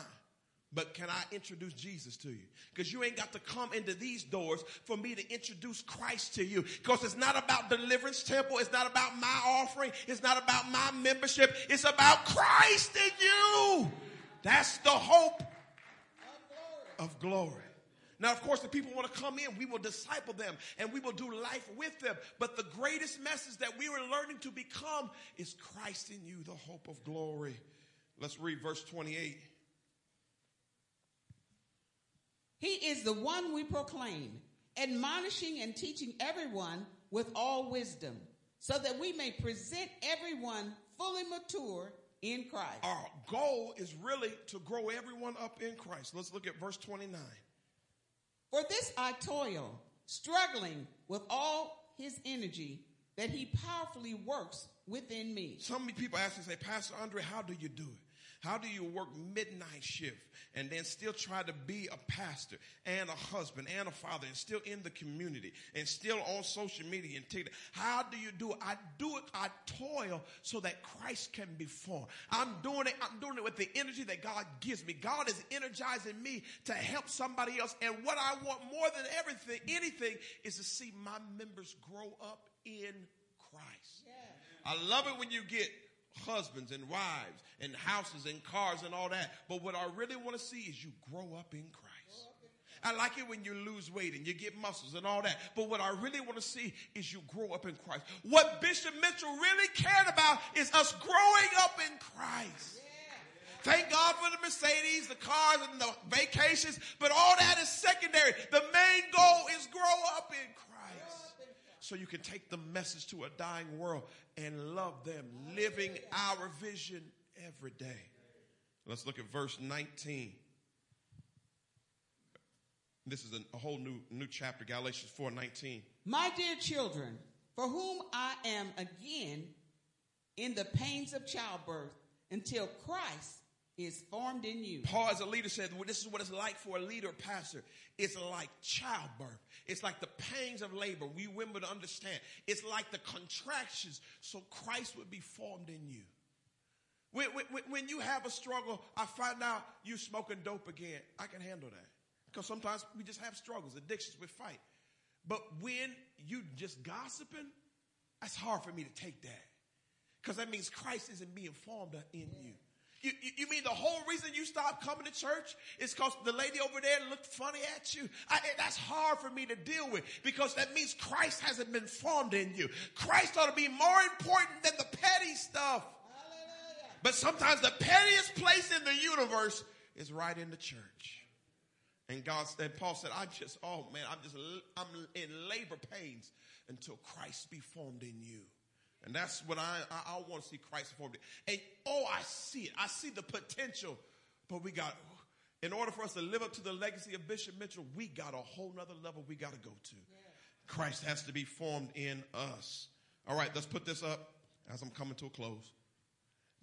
Speaker 1: But can I introduce Jesus to you? Because you ain't got to come into these doors for me to introduce Christ to you. Because it's not about deliverance temple. It's not about my offering. It's not about my membership. It's about Christ in you. That's the hope of glory. Now, of course, the people want to come in. We will disciple them and we will do life with them. But the greatest message that we are learning to become is Christ in you, the hope of glory. Let's read verse 28.
Speaker 2: He is the one we proclaim, admonishing and teaching everyone with all wisdom, so that we may present everyone fully mature in Christ.
Speaker 1: Our goal is really to grow everyone up in Christ. Let's look at verse 29.
Speaker 2: For this I toil, struggling with all his energy that he powerfully works within me.
Speaker 1: Some people ask me, say, Pastor Andre, how do you do it? How do you work midnight shift and then still try to be a pastor and a husband and a father and still in the community and still on social media and TikTok? How do you do it? I do it, I toil so that Christ can be formed. I'm doing it, I'm doing it with the energy that God gives me. God is energizing me to help somebody else. And what I want more than everything, anything, is to see my members grow up in Christ. I love it when you get husbands and wives and houses and cars and all that. But what I really want to see is you grow up in Christ. I like it when you lose weight and you get muscles and all that. But what I really want to see is you grow up in Christ. What Bishop Mitchell really cared about is us growing up in Christ. Thank God for the Mercedes, the cars, and the vacations, but all that is secondary. The main goal is grow up in Christ so you can take the message to a dying world and love them, living our vision every day. Let's look at verse 19. This is a, whole new new chapter, Galatians 4 19.
Speaker 2: My dear children, for whom I am again in the pains of childbirth until Christ is formed in you.
Speaker 1: Paul, as a leader, said, well, This is what it's like for a leader pastor. It's like childbirth. It's like the pangs of labor. We women would understand. It's like the contractions so Christ would be formed in you. When, when, when you have a struggle, I find out you're smoking dope again. I can handle that. Because sometimes we just have struggles, addictions, we fight. But when you just gossiping, that's hard for me to take that. Because that means Christ isn't being formed in you. You, you, you mean the whole reason you stopped coming to church is because the lady over there looked funny at you? I, that's hard for me to deal with because that means Christ hasn't been formed in you. Christ ought to be more important than the petty stuff. But sometimes the pettiest place in the universe is right in the church. And God and Paul said, I just, oh man, I'm just, I'm in labor pains until Christ be formed in you. And that's what I, I, I want to see Christ formed. And oh, I see it. I see the potential, but we got, in order for us to live up to the legacy of Bishop Mitchell, we got a whole nother level we got to go to. Christ has to be formed in us. All right, let's put this up as I'm coming to a close.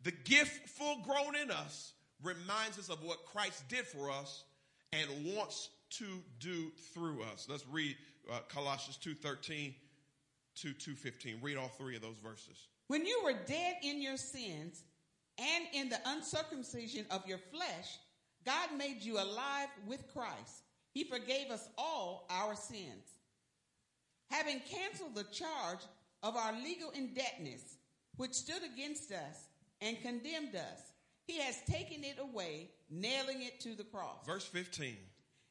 Speaker 1: The gift full grown in us reminds us of what Christ did for us and wants to do through us. Let's read uh, Colossians 2:13 to 2:15. Read all three of those verses.
Speaker 2: When you were dead in your sins and in the uncircumcision of your flesh, God made you alive with Christ. He forgave us all our sins. Having canceled the charge of our legal indebtedness, which stood against us and condemned us, he has taken it away, nailing it to the cross.
Speaker 1: Verse 15.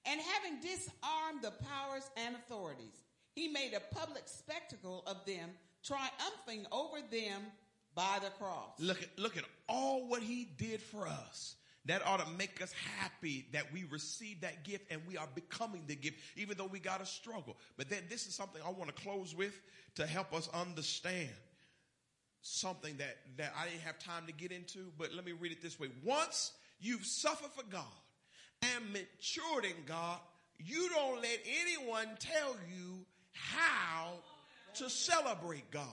Speaker 2: And having disarmed the powers and authorities, he made a public spectacle of them, triumphing over them by the cross.
Speaker 1: Look at, look at all what he did for us. That ought to make us happy that we received that gift and we are becoming the gift, even though we got to struggle. But then this is something I want to close with to help us understand something that, that I didn't have time to get into, but let me read it this way. Once you've suffered for God and matured in God, you don't let anyone tell you how to celebrate God.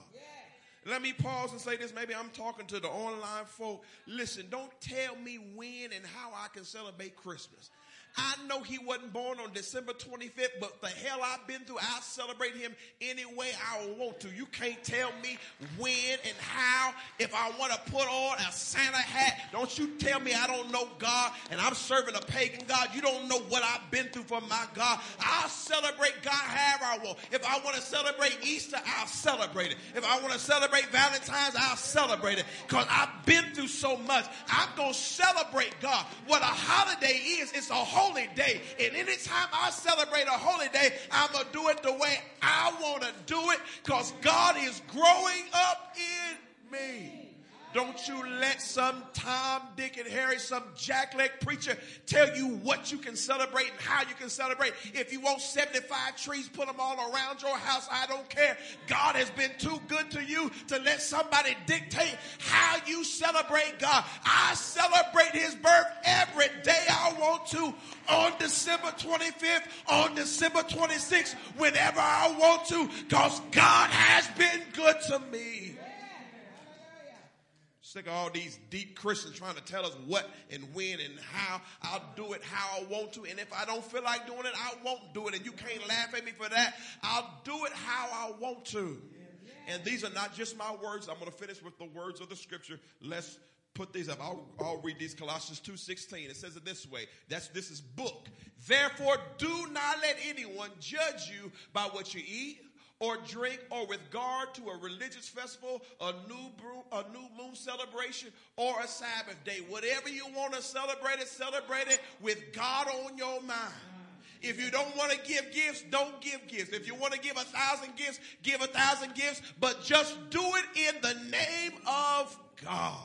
Speaker 1: Let me pause and say this. Maybe I'm talking to the online folk. Listen, don't tell me when and how I can celebrate Christmas. I know he wasn't born on December 25th, but the hell I've been through, I'll celebrate him any way I want to. You can't tell me when and how. If I want to put on a Santa hat, don't you tell me I don't know God and I'm serving a pagan God. You don't know what I've been through for my God. I'll celebrate God however I want. If I want to celebrate Easter, I'll celebrate it. If I want to celebrate Valentine's, I'll celebrate it. Because I've been through so much. I'm going to celebrate God. What a holiday is, it's a whole holy day. And anytime I celebrate a holy day, I'm going to do it the way I want to do it because God is growing up in me. Don't you let some Tom, Dick, and Harry, some jackleg preacher tell you what you can celebrate and how you can celebrate. If you want 75 trees, put them all around your house. I don't care. God has been too good to you to let somebody dictate how you celebrate God. I celebrate his birth every day I want to on December 25th, on December 26th, whenever I want to, because God has been good to me. Sick of all these deep Christians trying to tell us what and when and how. I'll do it how I want to. And if I don't feel like doing it, I won't do it. And you can't laugh at me for that. I'll do it how I want to. And these are not just my words. I'm going to finish with the words of the scripture. Let's put these up. I'll, I'll read these Colossians 2.16. It says it this way. That's, this is book. Therefore, do not let anyone judge you by what you eat or drink or with regard to a religious festival, a new, a new moon celebration, or a Sabbath day. Whatever you want to celebrate it, celebrate it with God on your mind. If you don't want to give gifts, don't give gifts. If you want to give a thousand gifts, give a thousand gifts, but just do it in the name of God.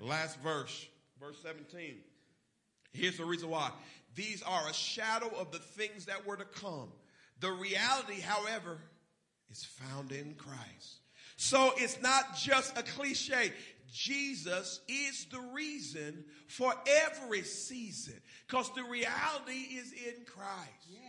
Speaker 1: Last verse, verse 17. Here's the reason why. These are a shadow of the things that were to come the reality, however, is found in Christ. So it's not just a cliche. Jesus is the reason for every season because the reality is in Christ. Yeah.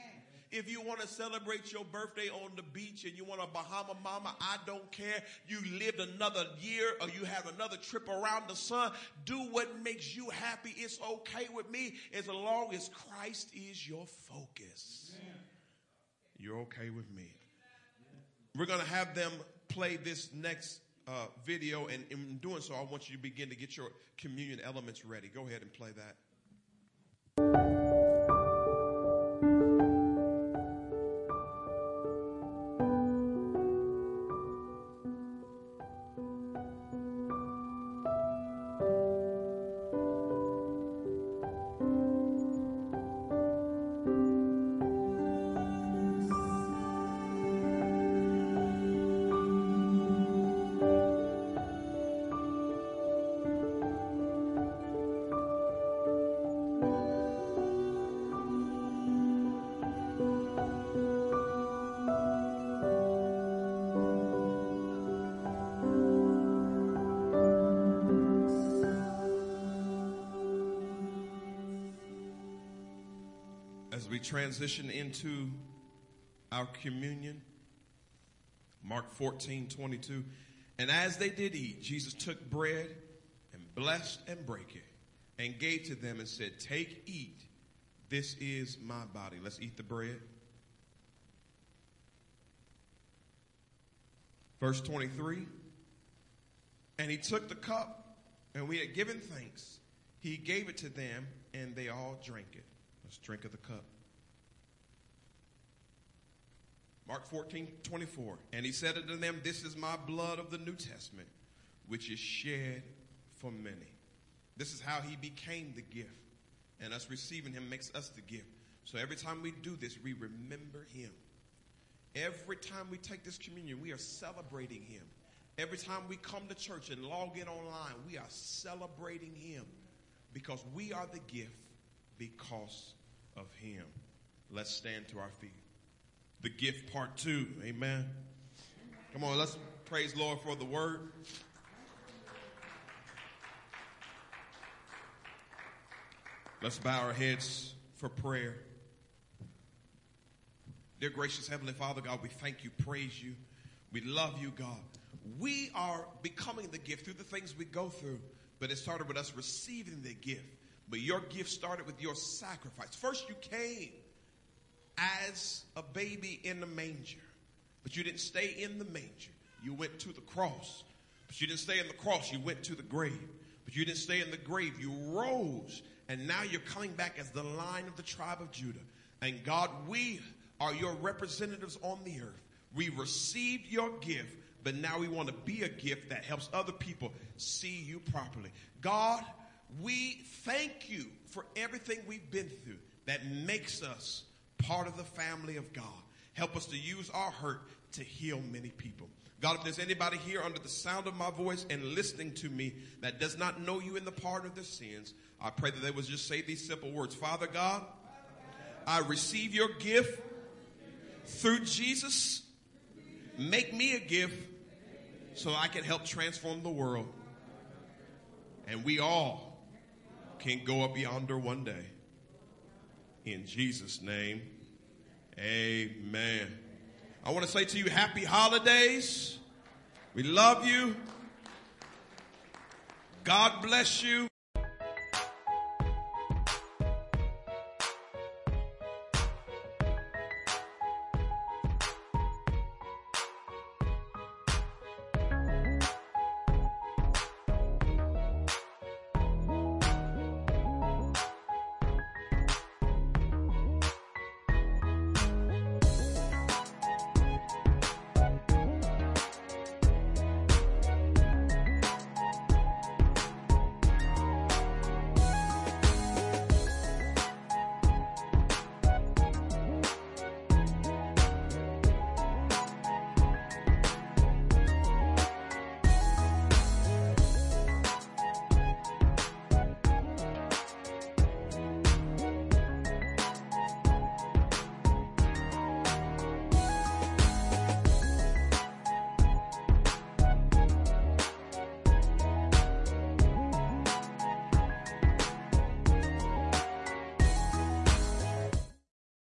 Speaker 1: If you want to celebrate your birthday on the beach and you want a Bahama mama, I don't care. You lived another year or you have another trip around the sun. Do what makes you happy. It's okay with me as long as Christ is your focus. Yeah you're okay with me. We're going to have them play this next uh, video, and in doing so, I want you to begin to get your communion elements ready. Go ahead and play that. We transition into our communion. Mark 14, 22. And as they did eat, Jesus took bread and blessed and brake it and gave to them and said, Take, eat. This is my body. Let's eat the bread. Verse 23. And he took the cup, and we had given thanks. He gave it to them, and they all drank it. Let's drink of the cup. Mark 14, 24. And he said unto them, This is my blood of the New Testament, which is shed for many. This is how he became the gift. And us receiving him makes us the gift. So every time we do this, we remember him. Every time we take this communion, we are celebrating him. Every time we come to church and log in online, we are celebrating him because we are the gift because of him. Let's stand to our feet. The gift part two. Amen. Come on, let's praise Lord for the word. Let's bow our heads for prayer. Dear gracious Heavenly Father, God, we thank you, praise you. We love you, God. We are becoming the gift through the things we go through, but it started with us receiving the gift. But your gift started with your sacrifice. First, you came as a baby in the manger, but you didn't stay in the manger. You went to the cross, but you didn't stay in the cross. You went to the grave, but you didn't stay in the grave. You rose, and now you're coming back as the Lion of the tribe of Judah. And God, we are your representatives on the earth. We received your gift, but now we want to be a gift that helps other people see you properly. God, we thank you for everything we've been through that makes us part of the family of God. Help us to use our hurt to heal many people. God, if there's anybody here under the sound of my voice and listening to me that does not know you in the pardon of their sins, I pray that they would just say these simple words Father God, I receive your gift through Jesus. Make me a gift so I can help transform the world. And we all can go up yonder one day. In Jesus' name, amen. I want to say to you, happy holidays. We love you. God bless you.